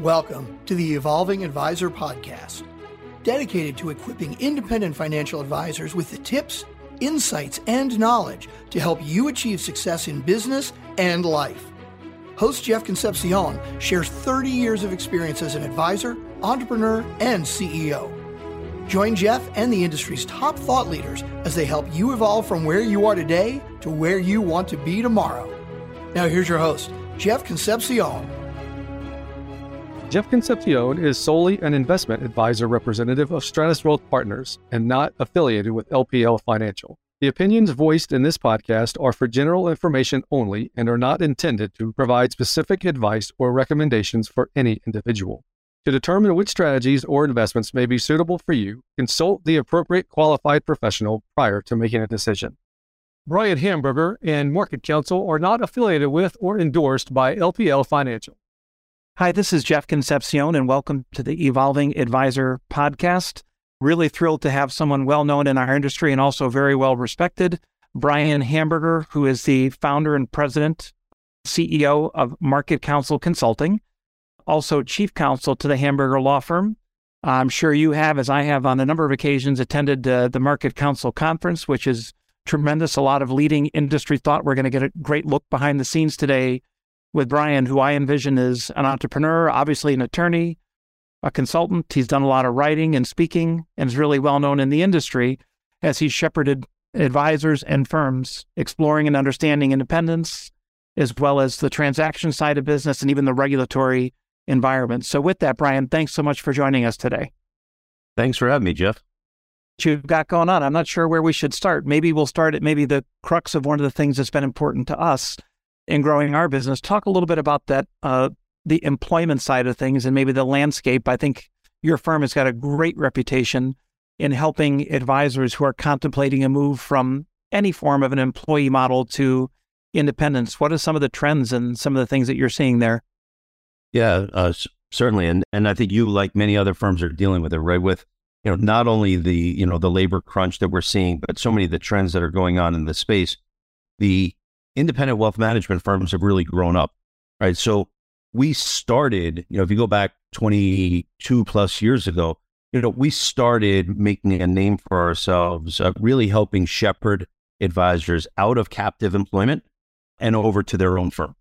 Welcome to the Evolving Advisor Podcast, dedicated to equipping independent financial advisors with the tips, insights, and knowledge to help you achieve success in business and life. Host Jeff Concepcion shares 30 years of experience as an advisor, entrepreneur, and CEO. Join Jeff and the industry's top thought leaders as they help you evolve from where you are today to where you want to be tomorrow. Now, here's your host, Jeff Concepcion. Jeff Concepcion is solely an investment advisor representative of Stratos Wealth Partners and not affiliated with LPL Financial. The opinions voiced in this podcast are for general information only and are not intended to provide specific advice or recommendations for any individual. To determine which strategies or investments may be suitable for you, consult the appropriate qualified professional prior to making a decision. Brian Hamburger and Market Counsel are not affiliated with or endorsed by LPL Financial. Hi, this is Jeff Concepcion, and welcome to the Evolving Advisor podcast. Really thrilled to have someone well known in our industry and also very well respected, Brian Hamburger, who is the founder and president, CEO of Market Counsel Consulting, also chief counsel to the Hamburger Law Firm. I'm sure you have, as I have on a number of occasions, attended uh, the Market Counsel Conference, which is tremendous. A lot of leading industry thought. We're going to get a great look behind the scenes today with Brian, who I envision is an entrepreneur, obviously an attorney, a consultant. He's done a lot of writing and speaking and is really well known in the industry as he's shepherded advisors and firms exploring and understanding independence, as well as the transaction side of business and even the regulatory environment. So, with that, Brian, thanks so much for joining us today. Thanks for having me, Jeff. What you've got going on. I'm not sure where we should start. Maybe we'll start at maybe the crux of one of the things that's been important to us in growing our business. Talk a little bit about that, uh, the employment side of things, and maybe the landscape. I think your firm has got a great reputation in helping advisors who are contemplating a move from any form of an employee model to independence. What are some of the trends and some of the things that you're seeing there? Yeah, uh, certainly, and and I think you, like many other firms, are dealing with it, right? With you know not only the you know the labor crunch that we're seeing, but so many of the trends that are going on in the space. The independent wealth management firms have really grown up, right? So we started, you know, if you go back 22 plus years ago, you know, we started making a name for ourselves, uh, really helping shepherd advisors out of captive employment and over to their own firm.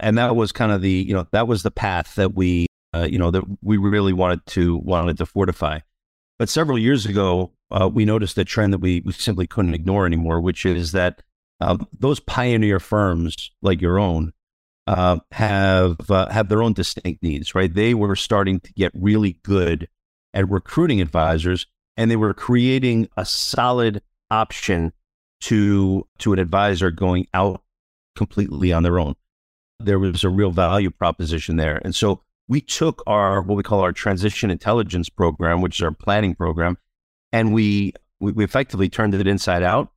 And that was kind of the, you know, that was the path that we, uh, you know, that we really wanted to wanted to fortify. But several years ago, uh, we noticed a trend that we, we simply couldn't ignore anymore, which is that um, those pioneer firms like your own uh, have uh, have their own distinct needs, right? They were starting to get really good at recruiting advisors, and they were creating a solid option to to an advisor going out completely on their own. There was a real value proposition there, and so we took our what we call our transition intelligence program, which is our planning program, and we, we effectively turned it inside out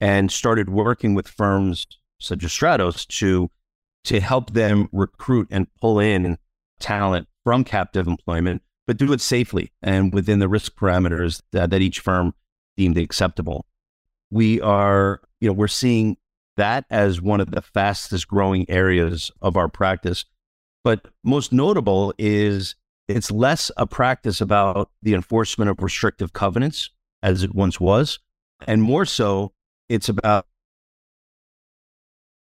and started working with firms such as Stratos to to help them recruit and pull in talent from captive employment, but do it safely and within the risk parameters that, that each firm deemed acceptable. We are, you know, we're seeing that as one of the fastest growing areas of our practice. But most notable is it's less a practice about the enforcement of restrictive covenants as it once was, and more so it's about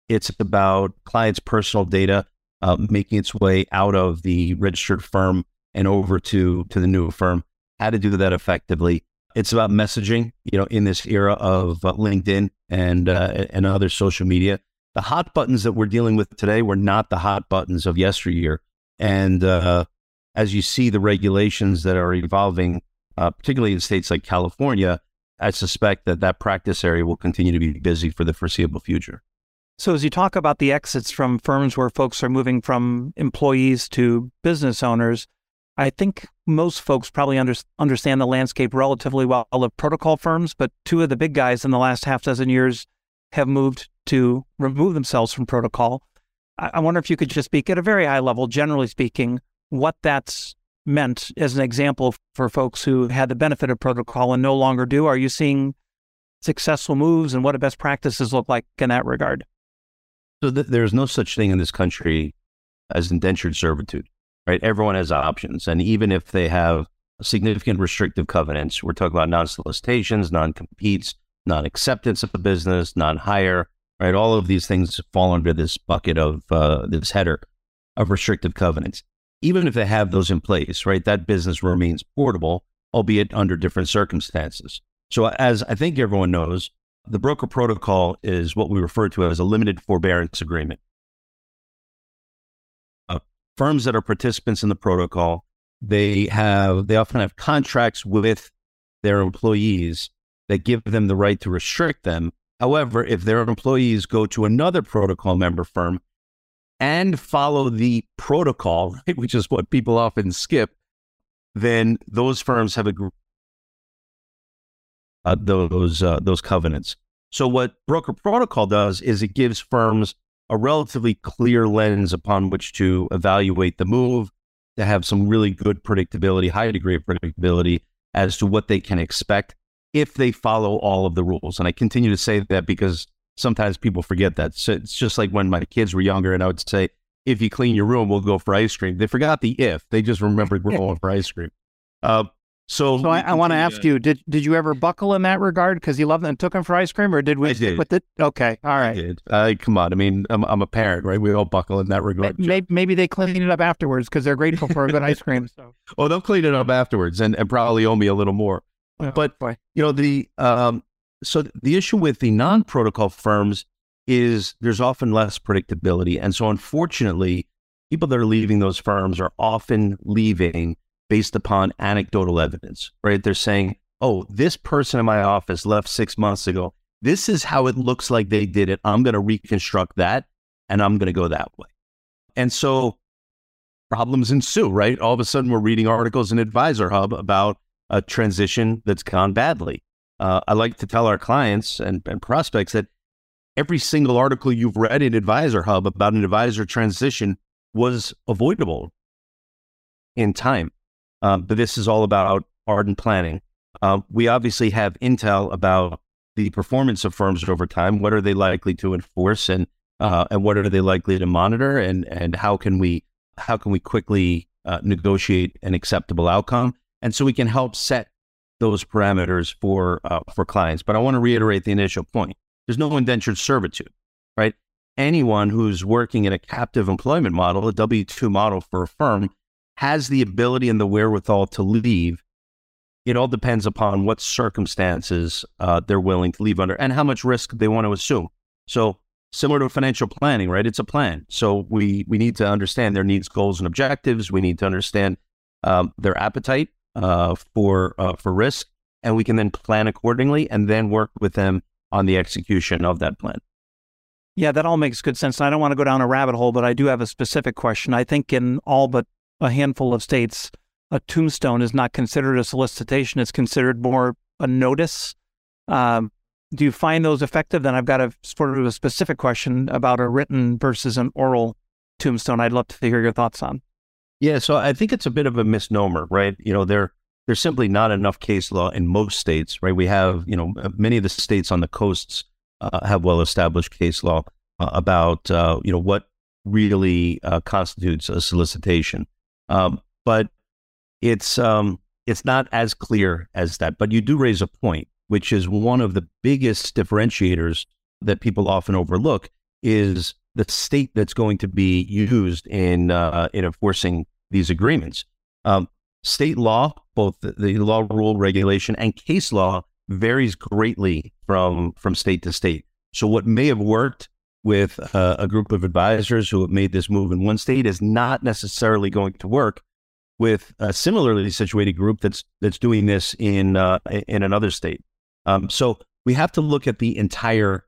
it's about clients' personal data uh, making its way out of the registered firm and over to to the new firm. How to do that effectively. It's about messaging. You know, in this era of uh, LinkedIn and uh, and other social media, the hot buttons that we're dealing with today were not the hot buttons of yesteryear. And uh, as you see the regulations that are evolving, uh, particularly in states like California, I suspect that that practice area will continue to be busy for the foreseeable future. So, as you talk about the exits from firms where folks are moving from employees to business owners, I think most folks probably under, understand the landscape relatively well of protocol firms, but two of the big guys in the last half dozen years have moved to remove themselves from protocol. I, I wonder if you could just speak at a very high level, generally speaking, what that's meant as an example for folks who had the benefit of protocol and no longer do? Are you seeing successful moves and what do best practices look like in that regard? So th- there's no such thing in this country as indentured servitude. right? Everyone has options. And even if they have significant restrictive covenants, we're talking about non solicitations, non competes, non acceptance of the business, non hire, right? All of these things fall under this bucket of uh, this header of restrictive covenants. Even if they have those in place, right, that business remains portable, albeit under different circumstances. So, as I think everyone knows, the broker protocol is what we refer to as a limited forbearance agreement. Uh, firms that are participants in the protocol, they have they often have contracts with their employees that give them the right to restrict them. However, if their employees go to another protocol member firm and follow the protocol, right, which is what people often skip, then those firms have agreed uh, those uh, those covenants. So what broker protocol does is it gives firms a relatively clear lens upon which to evaluate the move, to have some really good predictability, high degree of predictability as to what they can expect if they follow all of the rules. And I continue to say that because sometimes people forget that. So it's just like when my kids were younger and I would say, if you clean your room, we'll go for ice cream. They forgot the if. They just remembered we're going for ice cream. Uh, so, so I, I want to ask you: Did did you ever buckle in that regard because you loved them and took them for ice cream, or did we I did. with it? Okay, all right. I did. Uh, come on. I mean, I'm, I'm a parent, right? We all buckle in that regard. Maybe, maybe they clean it up afterwards because they're grateful for a good ice cream. So, Oh, they'll clean it up afterwards and, and probably owe me a little more. Oh, But boy. you know the um, so the issue with the non-protocol firms is there's often less predictability, and so unfortunately, people that are leaving those firms are often leaving based upon anecdotal evidence. Right? They're saying, "Oh, this person in my office left six months ago. This is how it looks like they did it. I'm going to reconstruct that, and I'm going to go that way." And so problems ensue. Right? All of a sudden, we're reading articles in Advisor Hub about a transition that's gone badly. Uh, I like to tell our clients and, and prospects that every single article you've read in Advisor Hub about an advisor transition was avoidable in time. Um, but this is all about ardent planning. Uh, we obviously have intel about the performance of firms over time. What are they likely to enforce, and uh, and what are they likely to monitor, and and how can we how can we quickly uh, negotiate an acceptable outcome? And so we can help set those parameters for uh, for clients. But I want to reiterate the initial point: there's no indentured servitude, right? Anyone who's working in a captive employment model, a W two model for a firm, has the ability and the wherewithal to leave. It all depends upon what circumstances uh, they're willing to leave under and how much risk they want to assume. So similar to financial planning, right? It's a plan. So we we need to understand their needs, goals, and objectives. We need to understand um, their appetite uh, for uh, for risk, and we can then plan accordingly, and then work with them on the execution of that plan. Yeah, that all makes good sense. I don't want to go down a rabbit hole, but I do have a specific question. I think in all but a handful of states, a tombstone is not considered a solicitation; it's considered more a notice. Um, do you find those effective? Then I've got a sort of a specific question about a written versus an oral tombstone. I'd love to hear your thoughts on. Yeah, so I think it's a bit of a misnomer, right? You know, there there's simply not enough case law in most states, right? We have, you know, many of the states on the coasts uh, have well established case law uh, about, uh, you know, what really uh, constitutes a solicitation. Um, but it's um, it's not as clear as that. But you do raise a point, which is one of the biggest differentiators that people often overlook is the state that's going to be used in uh, in enforcing these agreements. Um, state law, both the, the law, rule, regulation, and case law, varies greatly from from state to state. So, what may have worked with uh, a group of advisors who have made this move in one state is not necessarily going to work with a similarly situated group that's that's doing this in uh, in another state. Um, so, we have to look at the entire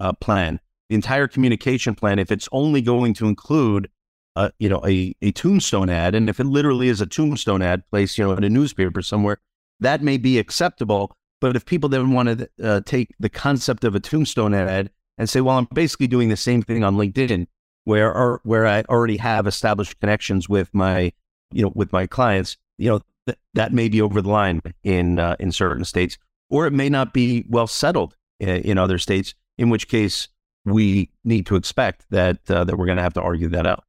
uh, plan, the entire communication plan. If it's only going to include uh, you know, a, a tombstone ad, and if it literally is a tombstone ad placed, you know, in a newspaper somewhere, that may be acceptable. But if people then want to uh, take the concept of a tombstone ad and say, well, I'm basically doing the same thing on LinkedIn, where or, where I already have established connections with my, you know, with my clients, you know, th- that may be over the line in uh, in certain states, or it may not be well settled in, in other states. In which case, we need to expect that uh, that we're going to have to argue that out.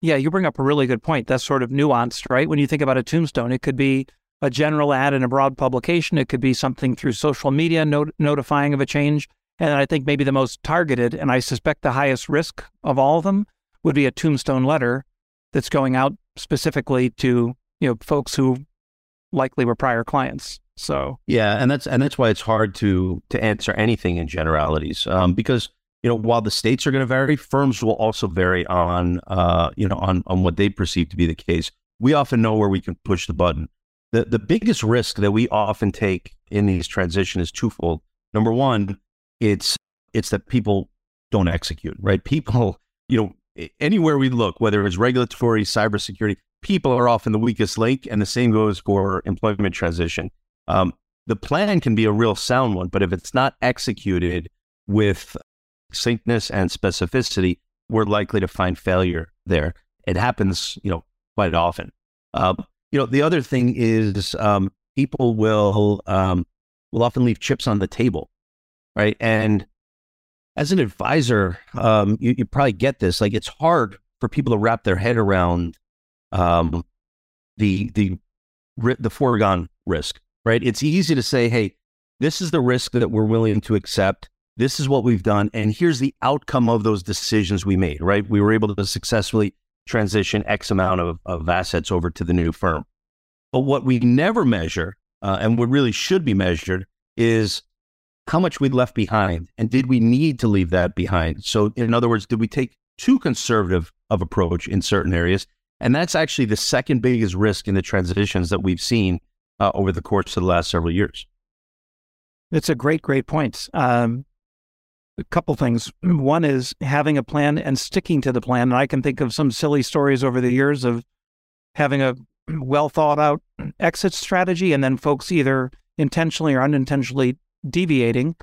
Yeah, you bring up a really good point. That's sort of nuanced, right? When you think about a tombstone, it could be a general ad in a broad publication. It could be something through social media not- notifying of a change. And I think maybe the most targeted, and I suspect the highest risk of all of them, would be a tombstone letter that's going out specifically to you know folks who likely were prior clients. So yeah, and that's and that's why it's hard to to answer anything in generalities um, because you know while the states are going to vary, firms will also vary on uh, you know on on what they perceive to be the case. We often know where we can push the button. The the biggest risk that we often take in these transitions is twofold. Number one, it's it's that people don't execute, right? People, you know, anywhere we look, whether it's regulatory, cybersecurity, people are often the weakest link, and the same goes for employment transition. Um, the plan can be a real sound one, but if it's not executed with succinctness and specificity, we're likely to find failure there. It happens, you know, quite often. Uh, you know, the other thing is um, people will um, will often leave chips on the table, right? And as an advisor, um, you, you, probably get this. Like, it's hard for people to wrap their head around um, the the the foregone risk, right? It's easy to say, "Hey, this is the risk that we're willing to accept. This is what we've done, and here's the outcome of those decisions we made." Right? We were able to successfully transition X amount of, of assets over to the new firm. But what we never measure, uh, and what really should be measured, is how much we left behind, and did we need to leave that behind? So, in other words, did we take too conservative of approach in certain areas? And that's actually the second biggest risk in the transitions that we've seen uh, over the course of the last several years. It's a great, great point. Um, a couple things. One is having a plan and sticking to the plan. And I can think of some silly stories over the years of having a well thought out exit strategy and then folks either intentionally or unintentionally deviating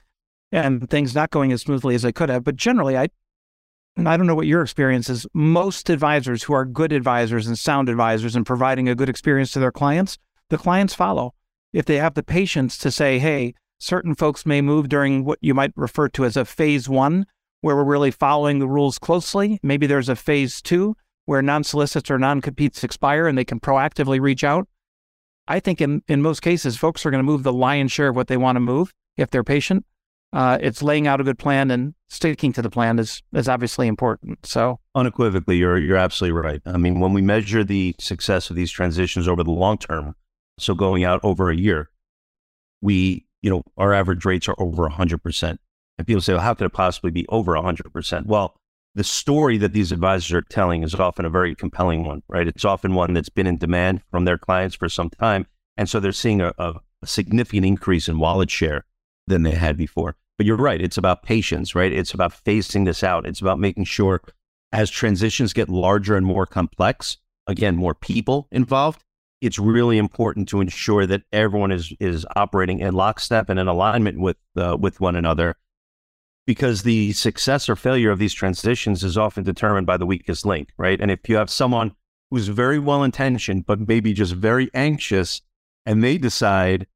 and things not going as smoothly as they could have. But generally, I I don't know what your experience is. Most advisors who are good advisors and sound advisors and providing a good experience to their clients, the clients follow. If they have the patience to say, hey, certain folks may move during what you might refer to as a phase one, where we're really following the rules closely. Maybe there's a phase two where non solicits or non competes expire and they can proactively reach out. I think in, in most cases, folks are going to move the lion's share of what they want to move if they're patient uh, it's laying out a good plan and sticking to the plan is is obviously important. So unequivocally, you're you're absolutely right. I mean, when we measure the success of these transitions over the long term, so going out over a year, we you know our average rates are over hundred percent. And people say, well, how could it possibly be over hundred percent? Well, the story that these advisors are telling is often a very compelling one, right? It's often one that's been in demand from their clients for some time, and so they're seeing a, a significant increase in wallet share than they had before. But you're right. It's about patience, right? It's about phasing this out. It's about making sure as transitions get larger and more complex, again, more people involved, it's really important to ensure that everyone is is operating in lockstep and in alignment with uh, with one another, because the success or failure of these transitions is often determined by the weakest link, right? And if you have someone who's very well intentioned but maybe just very anxious, and they decide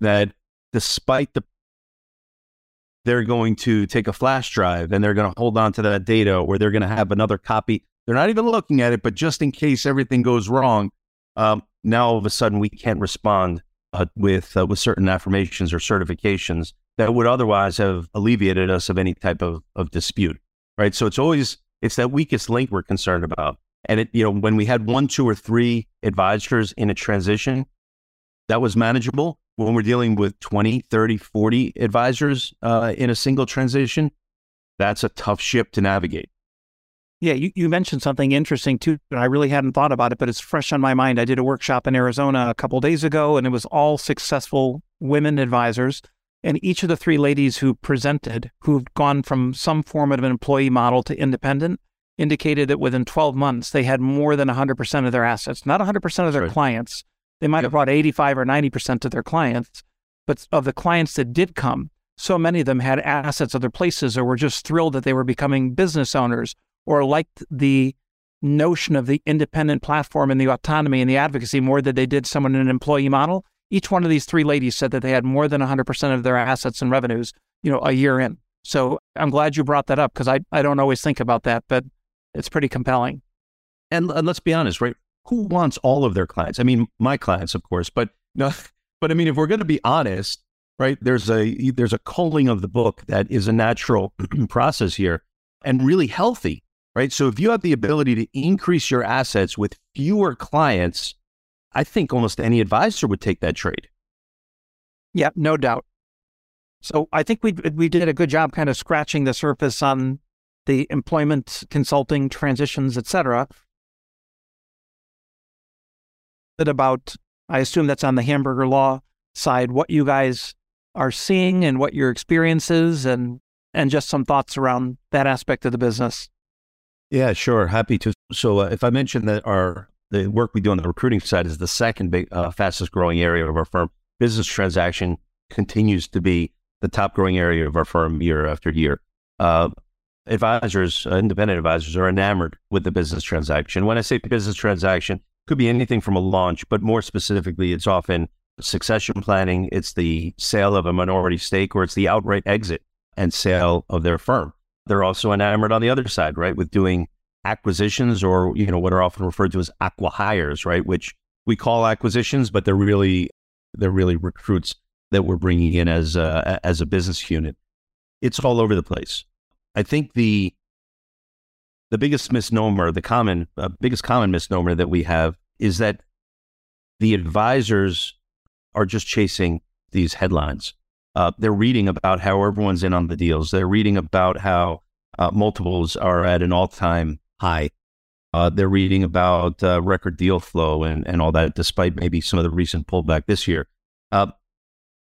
that despite the they're going to take a flash drive and they're going to hold on to that data or they're going to have another copy. They're not even looking at it, but just in case everything goes wrong, um, now all of a sudden we can't respond uh, with uh, with certain affirmations or certifications that would otherwise have alleviated us of any type of, of dispute, right? So it's always it's that weakest link we're concerned about. And it, you know, when we had one, two, or three advisors in a transition, that was manageable when we're dealing with 20, 30, 40 advisors uh, in a single transition, that's a tough ship to navigate. Yeah, you, you mentioned something interesting too. and I really hadn't thought about it, but it's fresh on my mind. I did a workshop in Arizona a couple days ago, and it was all successful women advisors. And each of the three ladies who presented, who've gone from some form of an employee model to independent, indicated that within 12 months, they had more than 100% of their assets, not 100% of their right. clients, they might have brought 85 or 90% to their clients, but of the clients that did come, so many of them had assets other places or were just thrilled that they were becoming business owners or liked the notion of the independent platform and the autonomy and the advocacy more than they did someone in an employee model. Each one of these three ladies said that they had more than 100% of their assets and revenues, you know, a year in. So I'm glad you brought that up because I, I don't always think about that, but it's pretty compelling. And, and let's be honest, right? Who wants all of their clients? I mean, my clients, of course, but no, but I mean, if we're going to be honest, right? There's a there's a culling of the book that is a natural process here and really healthy, right? So if you have the ability to increase your assets with fewer clients, I think almost any advisor would take that trade. Yeah, no doubt. So I think we we did a good job kind of scratching the surface on the employment consulting transitions, et cetera. Bit about, I assume that's on the hamburger law side, what you guys are seeing and what your experience is and and just some thoughts around that aspect of the business. Yeah, sure. Happy to. So, uh, if I mentioned that our the work we do on the recruiting side is the second big, uh, fastest growing area of our firm, business transaction continues to be the top growing area of our firm year after year. Uh, advisors, uh, independent advisors, are enamored with the business transaction. When I say business transaction, could be anything from a launch, but more specifically, it's often succession planning, it's the sale of a minority stake, or it's the outright exit and sale of their firm. They're also enamored on the other side, right, with doing acquisitions or you know what are often referred to as acqui-hires, right, which we call acquisitions, but they're really they're really recruits that we're bringing in as a, as a business unit. It's all over the place. I think the the biggest misnomer, the common uh, biggest common misnomer that we have is that the advisors are just chasing these headlines. Uh, they're reading about how everyone's in on the deals. They're reading about how uh, multiples are at an all time high. Uh, they're reading about uh, record deal flow and, and all that, despite maybe some of the recent pullback this year. Uh,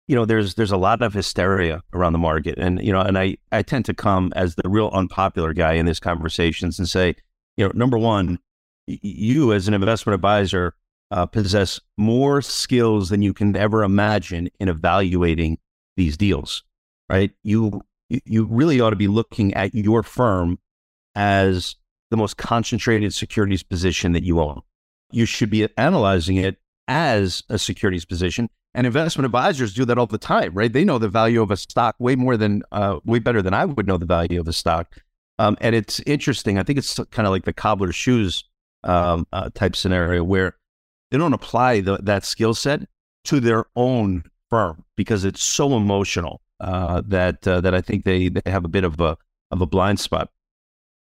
you know, there's there's a lot of hysteria around the market, and you know, and I I tend to come as the real unpopular guy in these conversations and say, you know, number one, you as an investment advisor uh, possess more skills than you can ever imagine in evaluating these deals, right? You you really ought to be looking at your firm as the most concentrated securities position that you own. You should be analyzing it as a securities position. And investment advisors do that all the time, right? They know the value of a stock way more than, uh, way better than I would know the value of a stock. Um, and it's interesting. I think it's kind of like the cobbler's shoes um, uh, type scenario where they don't apply the, that skill set to their own firm because it's so emotional uh, that uh, that I think they they have a bit of a of a blind spot.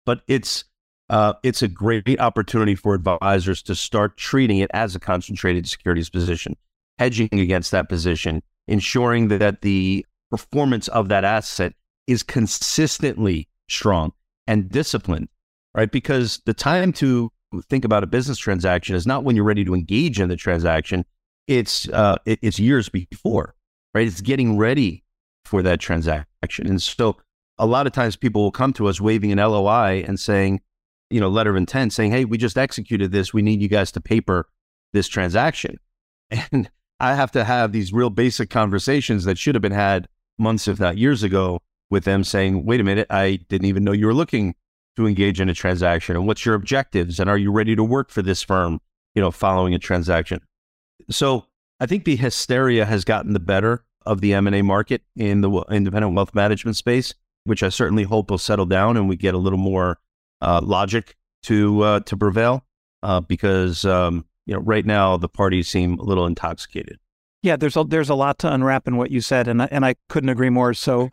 But it's uh, it's a great opportunity for advisors to start treating it as a concentrated securities position, hedging against that position, ensuring that the performance of that asset is consistently strong and disciplined, right? Because the time to think about a business transaction is not when you're ready to engage in the transaction it's uh, it, it's years before, right? It's getting ready for that transaction, and so a lot of times people will come to us waving an LOI and saying, you know, letter of intent, saying, "Hey, we just executed this. We need you guys to paper this transaction," and I have to have these real basic conversations that should have been had months, if not years ago, with them saying, "Wait a minute, I didn't even know you were looking." To engage in a transaction, and what's your objectives, and are you ready to work for this firm? You know, following a transaction. So I think the hysteria has gotten the better of the M&A market in the independent wealth management space, which I certainly hope will settle down and we get a little more uh, logic to uh, to prevail. Uh, because um, you know right now the parties seem a little intoxicated. Yeah, there's a there's a lot to unwrap in what you said, and and I couldn't agree more. So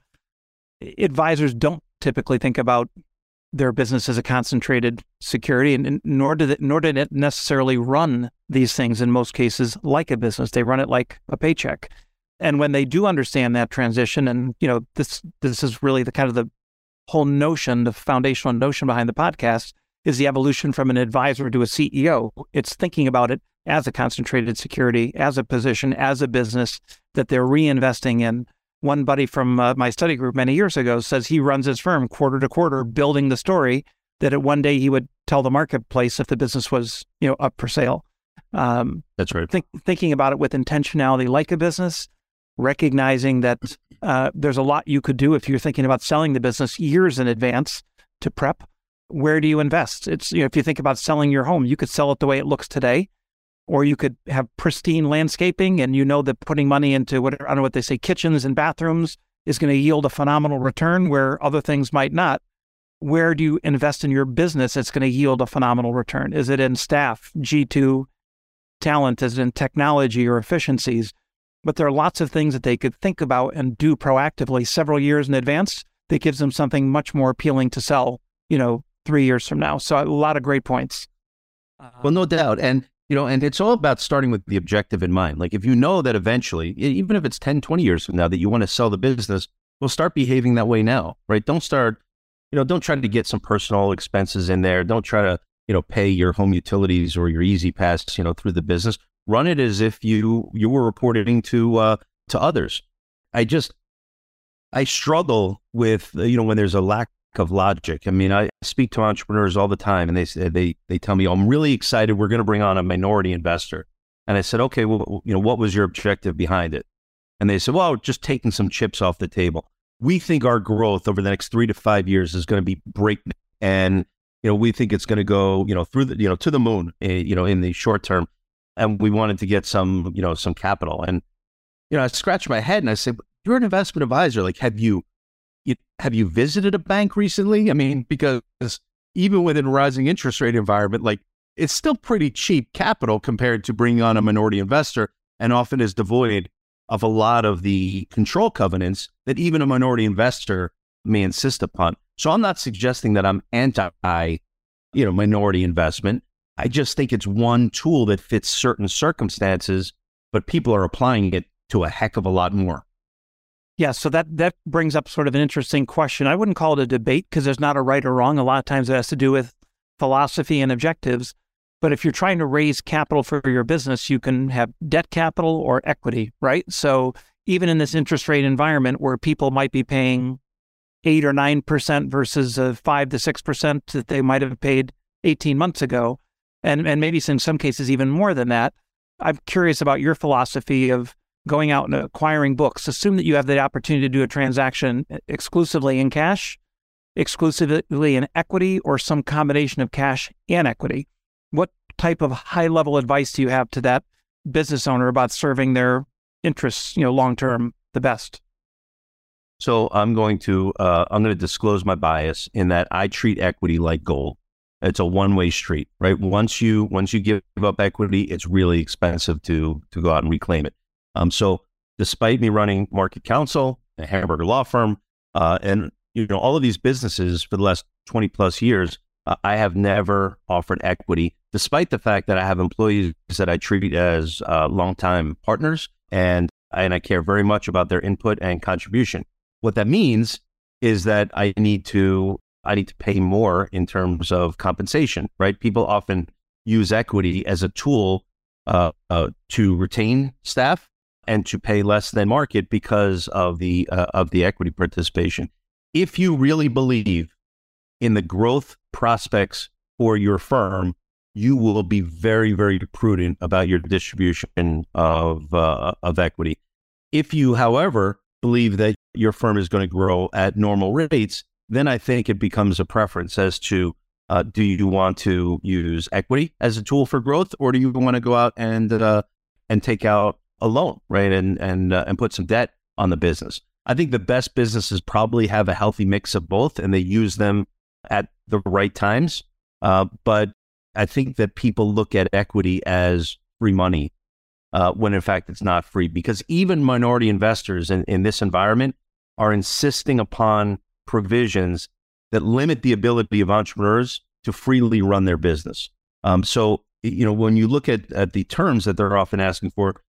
advisors don't typically think about their business as a concentrated security, and, nor did it, nor did it necessarily run these things in most cases like a business. They run it like a paycheck. And when they do understand that transition, and you know this this is really the kind of the whole notion, the foundational notion behind the podcast is the evolution from an advisor to a CEO. It's thinking about it as a concentrated security, as a position, as a business that they're reinvesting in one buddy from uh, my study group many years ago says he runs his firm quarter to quarter, building the story that at one day he would tell the marketplace if the business was you know up for sale. Um, That's right. Think, thinking about it with intentionality, like a business, recognizing that uh, there's a lot you could do if you're thinking about selling the business years in advance to prep. Where do you invest? It's you know if you think about selling your home, you could sell it the way it looks today or you could have pristine landscaping and you know that putting money into what I don't know what they say kitchens and bathrooms is going to yield a phenomenal return where other things might not. where do you invest in your business that's going to yield a phenomenal return? Is it in staff, G2 talent? Is it in technology or efficiencies? But there are lots of things that they could think about and do proactively several years in advance that gives them something much more appealing to sell, you know, three years from now. So a lot of great points. Well, no doubt. And, you know, and it's all about starting with the objective in mind. Like if you know that eventually, even if it's 10, 20 years from now that you want to sell the business, well, start behaving that way now, right? Don't start, you know, don't try to get some personal expenses in there. Don't try to, you know, pay your home utilities or your E-ZPass, you know, through the business. Run it as if you you were reporting to uh, to others. I just I struggle with you know when there's a lack of logic. I mean, I speak to entrepreneurs all the time, and they say they they tell me, oh, "I'm really excited. We're going to bring on a minority investor." And I said, "Okay, well, you know, what was your objective behind it?" And they said, "Well, just taking some chips off the table." We think our growth over the next three to five years is going to be breakneck, and you know, we think it's going to go, you know, through the, you know, to the moon, eh, you know, in the short term. And we wanted to get some, you know, some capital. And you know, I scratched my head and I said, "You're an investment advisor. Like, have you you, have you visited a bank recently? I mean, because even within a rising interest rate environment, like it's still pretty cheap capital compared to bringing on a minority investor and often is devoid of a lot of the control covenants that even a minority investor may insist upon. So I'm not suggesting that I'm anti, you know, minority investment. I just think it's one tool that fits certain circumstances, but people are applying it to a heck of a lot more. Yeah, so that that brings up sort of an interesting question. I wouldn't call it a debate because there's not a right or wrong. A lot of times it has to do with philosophy and objectives. But if you're trying to raise capital for your business, you can have debt capital or equity, right? So even in this interest rate environment where people might be paying eight or nine percent versus a five to six percent that they might have paid 18 months ago, and and maybe in some cases even more than that. I'm curious about your philosophy of going out and acquiring books, assume that you have the opportunity to do a transaction exclusively in cash, exclusively in equity, or some combination of cash and equity. What type of high level advice do you have to that business owner about serving their interests, you know, long term the best? So I'm going to uh, I'm going to disclose my bias in that I treat equity like gold. It's a one way street, right? Once you once you give up equity, it's really expensive to to go out and reclaim it. Um, so despite me running Market Counsel, a Hamburger law firm, uh, and you know all of these businesses for the last 20 plus years, uh, I have never offered equity, despite the fact that I have employees that I treat as uh, longtime partners, and and I care very much about their input and contribution. What that means is that I need to I need to pay more in terms of compensation. Right? People often use equity as a tool uh, uh, to retain staff and to pay less than market because of the uh, of the equity participation. If you really believe in the growth prospects for your firm, you will be very very prudent about your distribution of uh, of equity. If you, however, believe that your firm is going to grow at normal rates, then I think it becomes a preference as to uh, do you want to use equity as a tool for growth, or do you want to go out and uh, and take out a loan, right? And and uh, and put some debt on the business. I think the best businesses probably have a healthy mix of both, and they use them at the right times. Uh, but I think that people look at equity as free money uh, when in fact it's not free, because even minority investors in, in this environment are insisting upon provisions that limit the ability of entrepreneurs to freely run their business. Um, so, you know, when you look at, at the terms that they're often asking for,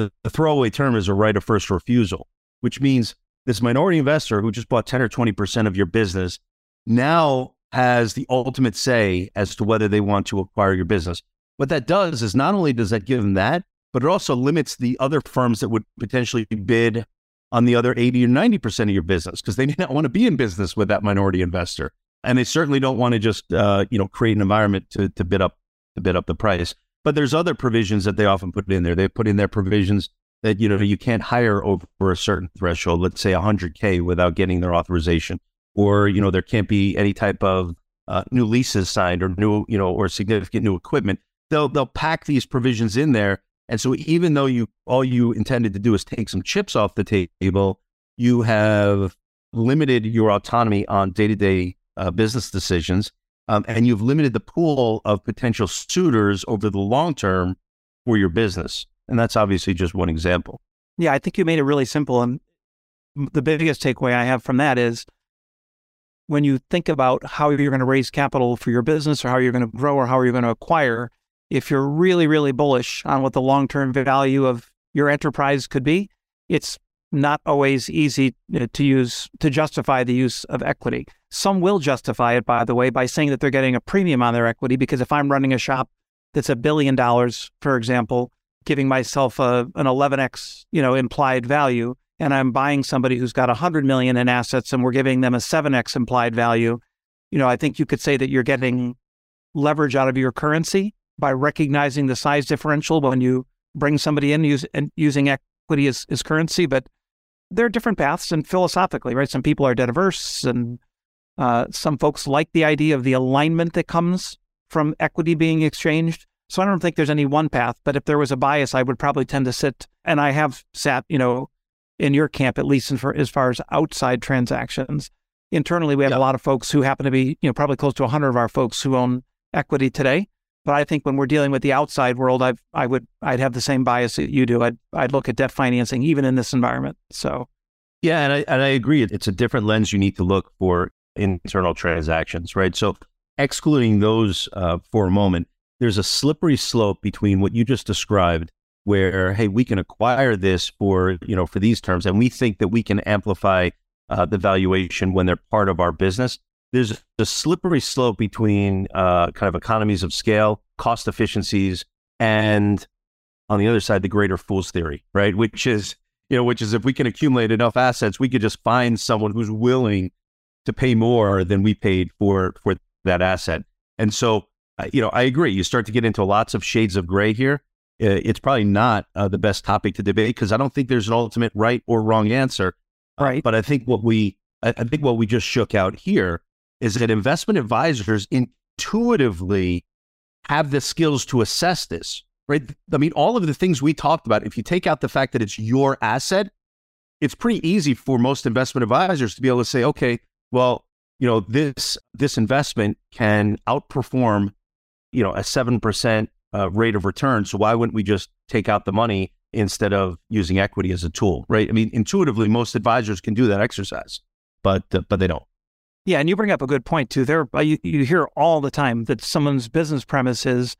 the, the throwaway term is a right of first refusal, which means this minority investor who just bought 10 or 20% of your business now has the ultimate say as to whether they want to acquire your business. What that does is not only does that give them that, but it also limits the other firms that would potentially bid on the other 80 or 90% of your business because they may not want to be in business with that minority investor. And they certainly don't want to just, uh, you know, create an environment to, to bid up, to bid up the price. But there's other provisions that they often put in there. They put in their provisions that you know you can't hire over a certain threshold, let's say 100k, without getting their authorization, or you know there can't be any type of uh, new leases signed or new you know or significant new equipment. They'll they'll pack these provisions in there, and so even though you all you intended to do is take some chips off the table, you have limited your autonomy on day to day business decisions, um, and you've limited the pool of potential suitors over the long term for your business. And that's obviously just one example. Yeah, I think you made it really simple. And the biggest takeaway I have from that is when you think about how you're going to raise capital for your business or how you're going to grow or how you're going to acquire, if you're really, really bullish on what the long term value of your enterprise could be, it's not always easy uh, to use to justify the use of equity. Some will justify it, by the way, by saying that they're getting a premium on their equity. Because if I'm running a shop that's a billion dollars, for example, giving myself a, an 11x, you know, implied value, and I'm buying somebody who's got 100 million in assets and we're giving them a 7x implied value, you know, I think you could say that you're getting leverage out of your currency by recognizing the size differential when you bring somebody in use, and using equity as, as currency. But there are different paths and philosophically, right? Some people are debt averse and uh, some folks like the idea of the alignment that comes from equity being exchanged. So I don't think there's any one path, but if there was a bias, I would probably tend to sit, and I have sat, you know, in your camp, at least for, as far as outside transactions. Internally, we have a lot of folks who happen to be, you know, probably close to 100 of our folks who own equity today. But I think when we're dealing with the outside world, I I would I'd have the same bias that you do. I'd I'd look at debt financing even in this environment. So, yeah, and I and I agree. It's a different lens you need to look for internal transactions, right? So, excluding those uh, for a moment, there's a slippery slope between what you just described where hey we can acquire this for you know for these terms and we think that we can amplify uh, the valuation when they're part of our business there's a slippery slope between uh, kind of economies of scale cost efficiencies and on the other side the greater fools theory right which is you know which is if we can accumulate enough assets we could just find someone who's willing to pay more than we paid for for that asset and so uh, you know i agree you start to get into lots of shades of gray here uh, it's probably not uh, the best topic to debate because I don't think there's an ultimate right or wrong answer. Uh, right. Uh, but I think what we I, I think what we just shook out here is that investment advisors intuitively have the skills to assess this. Right. I mean, all of the things we talked about. If you take out the fact that it's your asset, it's pretty easy for most investment advisors to be able to say, okay, well, you know, this this investment can outperform, you know, a seven percent uh, rate of return. So why wouldn't we just take out the money instead of using equity as a tool, right? I mean, intuitively, most advisors can do that exercise, but uh, but they don't. Yeah, and you bring up a good point too. There, uh, you, you hear all the time that someone's business premise is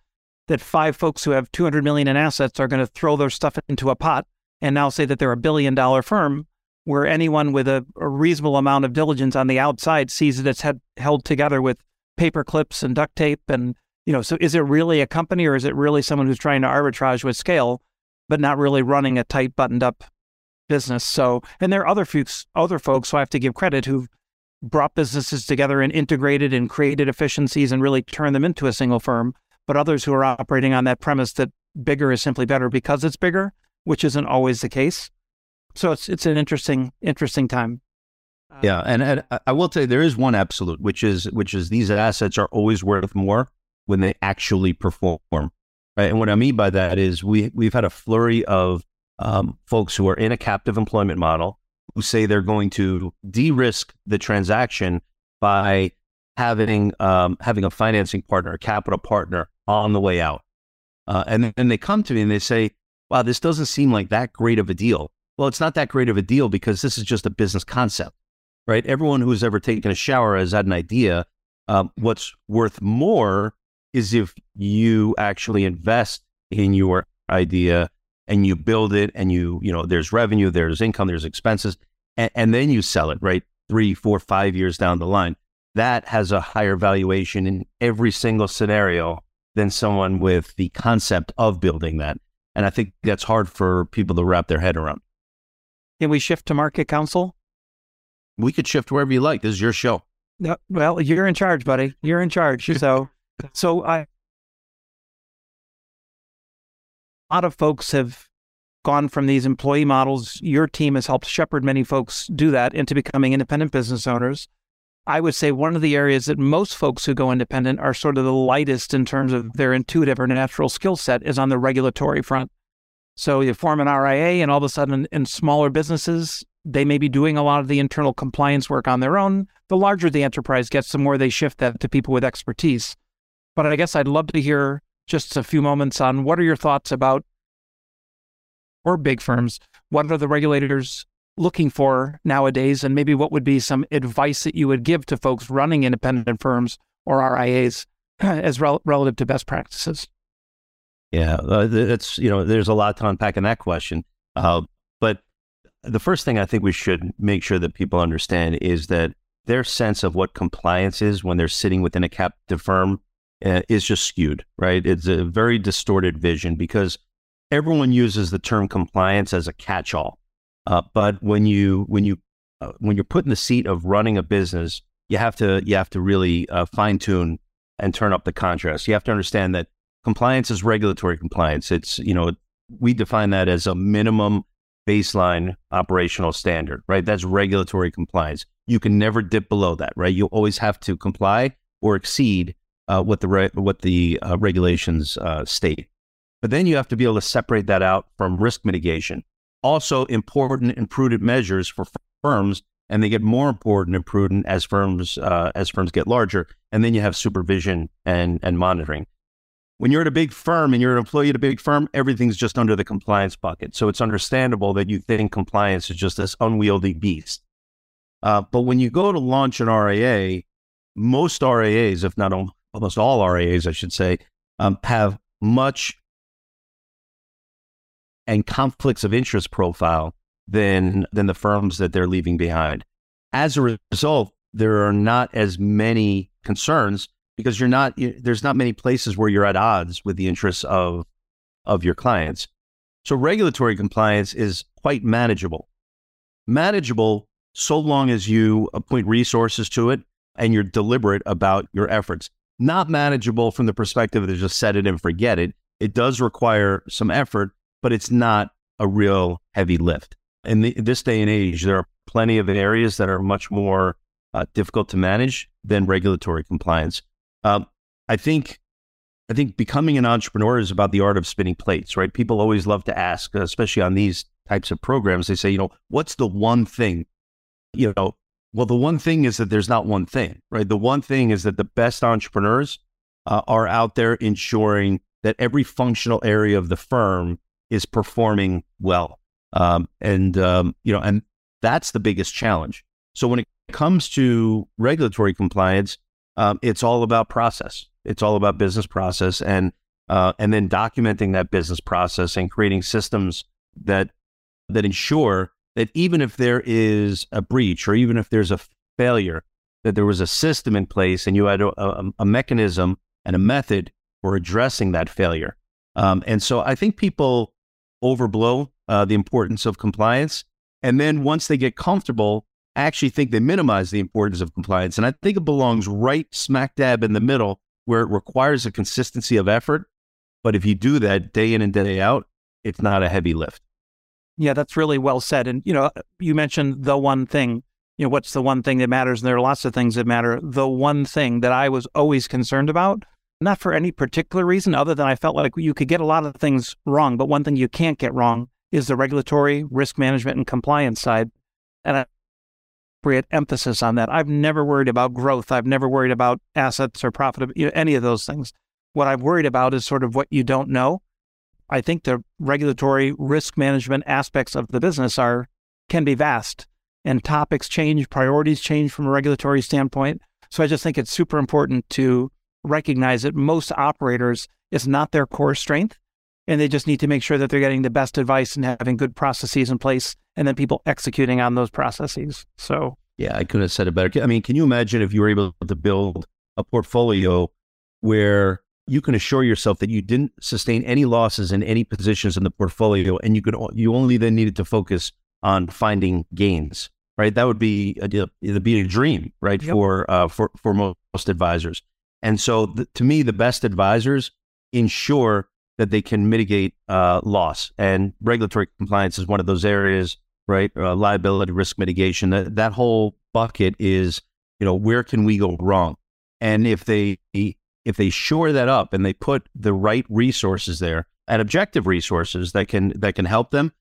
that five folks who have 200 million in assets are going to throw their stuff into a pot and now say that they're a billion dollar firm where anyone with a, a reasonable amount of diligence on the outside sees that it's had, held together with paper clips and duct tape and you know, so is it really a company or is it really someone who's trying to arbitrage with scale, but not really running a tight, buttoned up business? So, and there are other folks, other folks who I have to give credit who've brought businesses together and integrated and created efficiencies and really turned them into a single firm. But others who are operating on that premise that bigger is simply better because it's bigger, which isn't always the case. So it's it's an interesting interesting time. Yeah, and, and I will tell you there is one absolute, which is which is these assets are always worth more when they actually perform. Right? And what I mean by that is we we've had a flurry of um, folks who are in a captive employment model who say they're going to de-risk the transaction by having um, having a financing partner, a capital partner on the way out. Uh, and then they come to me and they say, "Wow, this doesn't seem like that great of a deal." Well, it's not that great of a deal because this is just a business concept, right? Everyone who's ever taken a shower has had an idea. Um, what's worth more is if you actually invest in your idea and you build it and you, you know, there's revenue, there's income, there's expenses, and, and then you sell it, right? Three, four, five years down the line. That has a higher valuation in every single scenario than someone with the concept of building that. And I think that's hard for people to wrap their head around. Can we shift to Market Counsel? We could shift wherever you like. This is your show. No, well, you're in charge, buddy. You're in charge. So so I, a lot of folks have gone from these employee models. Your team has helped shepherd many folks do that into becoming independent business owners. I would say one of the areas that most folks who go independent are sort of the lightest in terms of their intuitive or natural skill set is on the regulatory front. So you form an RIA, and all of a sudden, in smaller businesses, they may be doing a lot of the internal compliance work on their own. The larger the enterprise gets, the more they shift that to people with expertise. But I guess I'd love to hear just a few moments on what are your thoughts about, or big firms, what are the regulators looking for nowadays? And maybe what would be some advice that you would give to folks running independent firms or RIAs as rel- relative to best practices? Yeah, uh, it's you know, there's a lot to unpack in that question. Uh, but the first thing I think we should make sure that people understand is that their sense of what compliance is when they're sitting within a captive firm uh, is just skewed, right? It's a very distorted vision because everyone uses the term compliance as a catch-all. Uh, but when you when you uh, when you're put in the seat of running a business, you have to you have to really uh, fine tune and turn up the contrast. You have to understand that compliance is regulatory compliance. It's you know we define that as a minimum baseline operational standard, right? That's regulatory compliance. You can never dip below that, right? You always have to comply or exceed uh, what the re- what the uh, regulations uh, state. But then you have to be able to separate that out from risk mitigation. Also, important and prudent measures for firms, and they get more important and prudent as firms uh, as firms get larger. And then you have supervision and and monitoring. When you're at a big firm and you're an employee at a big firm, everything's just under the compliance bucket. So it's understandable that you think compliance is just this unwieldy beast. Uh, but when you go to launch an RIA, most RIAs, if not almost all RIAs, I should say, um, have much and conflicts of interest profile than than the firms that they're leaving behind. As a result, there are not as many concerns because you're not there's not many places where you're at odds with the interests of of your clients. So regulatory compliance is quite manageable. Manageable so long as you appoint resources to it and you're deliberate about your efforts. Not manageable from the perspective of just set it and forget it. It does require some effort, but it's not a real heavy lift. In, the, this day and age, there are plenty of areas that are much more uh, difficult to manage than regulatory compliance. Um, I think I think becoming an entrepreneur is about the art of spinning plates, right? People always love to ask, especially on these types of programs. They say, you know, what's the one thing? You know, well, the one thing is that there's not one thing, right? The one thing is that the best entrepreneurs uh, are out there ensuring that every functional area of the firm is performing well. Um, and, um, you know, and that's the biggest challenge. So when it comes to regulatory compliance, um, it's all about process. It's all about business process and uh, and then documenting that business process and creating systems that that ensure that even if there is a breach or even if there's a failure, that there was a system in place and you had a, a, a mechanism and a method for addressing that failure. Um, and so I think people overblow uh, the importance of compliance. And then once they get comfortable, actually think they minimize the importance of compliance. And I think it belongs right smack dab in the middle where it requires a consistency of effort. But if you do that day in and day out, it's not a heavy lift. Yeah, that's really well said. And, you know, you mentioned the one thing, you know, what's the one thing that matters? And there are lots of things that matter. The one thing that I was always concerned about, not for any particular reason other than I felt like you could get a lot of things wrong, but one thing you can't get wrong is the regulatory, risk management, and compliance side. And I appropriate emphasis on that. I've never worried about growth. I've never worried about assets or profit, you know, any of those things. What I've worried about is sort of what you don't know. I think the regulatory risk management aspects of the business are can be vast and topics change, priorities change from a regulatory standpoint. So I just think it's super important to recognize that most operators is not their core strength and they just need to make sure that they're getting the best advice and having good processes in place and then people executing on those processes. So, yeah, I couldn't have said it better. I mean, can you imagine if you were able to build a portfolio where you can assure yourself that you didn't sustain any losses in any positions in the portfolio and you could you only then needed to focus on finding gains, right? That would be a, it'd be a dream, right? Yep. For uh, for for most advisors. And so, the, to me, the best advisors ensure that they can mitigate uh, loss. And regulatory compliance is one of those areas, right? Uh, liability risk mitigation. That that whole bucket is, you know, where can we go wrong? And if they if they shore that up and they put the right resources there and objective resources that can that can help them,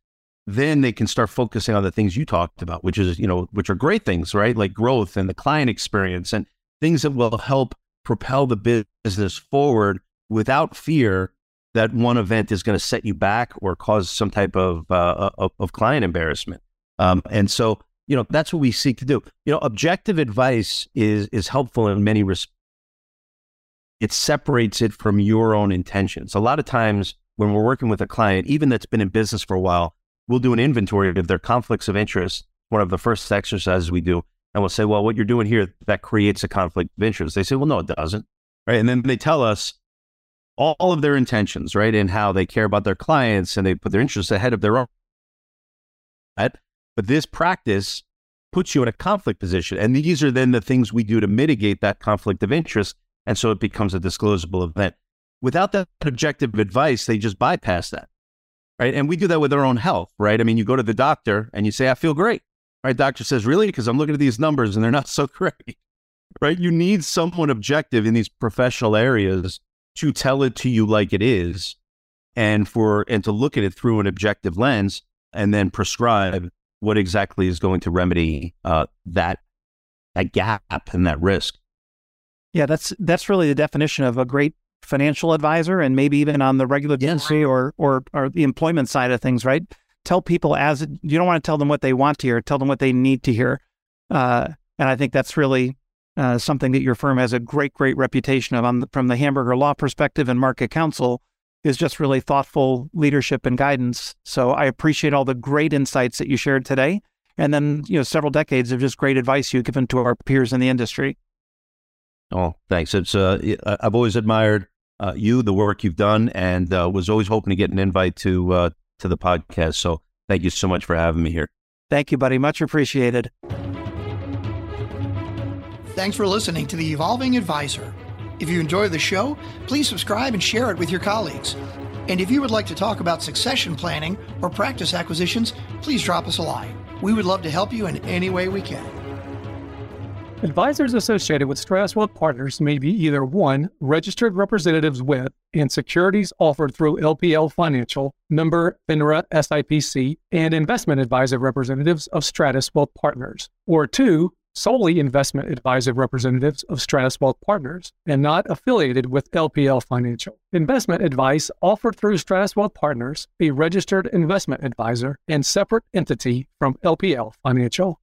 then they can start focusing on the things you talked about, which is, you know, which are great things, right? Like growth and the client experience and things that will help propel the business forward without fear that one event is going to set you back or cause some type of uh, of, of, client embarrassment. Um, and so, you know, that's what we seek to do. You know, objective advice is is helpful in many respects. It separates it from your own intentions. A lot of times, when we're working with a client, even that's been in business for a while, we'll do an inventory of their conflicts of interest. One of the first exercises we do, and we'll say, "Well, what you're doing here that creates a conflict of interest." They say, "Well, no, it doesn't." Right, and then they tell us all of their intentions, right, and how they care about their clients and they put their interests ahead of their own. Right? But this practice puts you in a conflict position. And these are then the things we do to mitigate that conflict of interest. And so it becomes a disclosable event. Without that objective advice, they just bypass that. Right. And we do that with our own health, right? I mean, you go to the doctor and you say, I feel great. Right. Doctor says, Really? Because I'm looking at these numbers and they're not so great. Right. You need someone objective in these professional areas to tell it to you like it is and for and to look at it through an objective lens and then prescribe what exactly is going to remedy uh, that that gap and that risk. Yeah, that's that's really the definition of a great financial advisor, and maybe even on the regulatory yes. or, or or the employment side of things, right? Tell people as you don't want to tell them what they want to hear, tell them what they need to hear, uh, and I think that's really uh, something that your firm has a great, great reputation of on the, from the Hamburger Law perspective and Market Counsel is just really thoughtful leadership and guidance. So I appreciate all the great insights that you shared today. And then, you know, several decades of just great advice you've given to our peers in the industry. Oh, thanks. It's uh, I've always admired uh, you, the work you've done, and uh, was always hoping to get an invite to uh, to the podcast. So thank you so much for having me here. Thank you, buddy. Much appreciated. Thanks for listening to The Evolving Advisor. If you enjoy the show, please subscribe and share it with your colleagues. And if you would like to talk about succession planning or practice acquisitions, please drop us a line. We would love to help you in any way we can. Advisors associated with Stratos Wealth Partners may be either one, registered representatives with and securities offered through LPL Financial, member FINRA SIPC, and investment advisor representatives of Stratos Wealth Partners, or two, solely investment advisor representatives of Stratos Wealth Partners and not affiliated with LPL Financial. Investment advice offered through Stratos Wealth Partners, a registered investment advisor and separate entity from LPL Financial.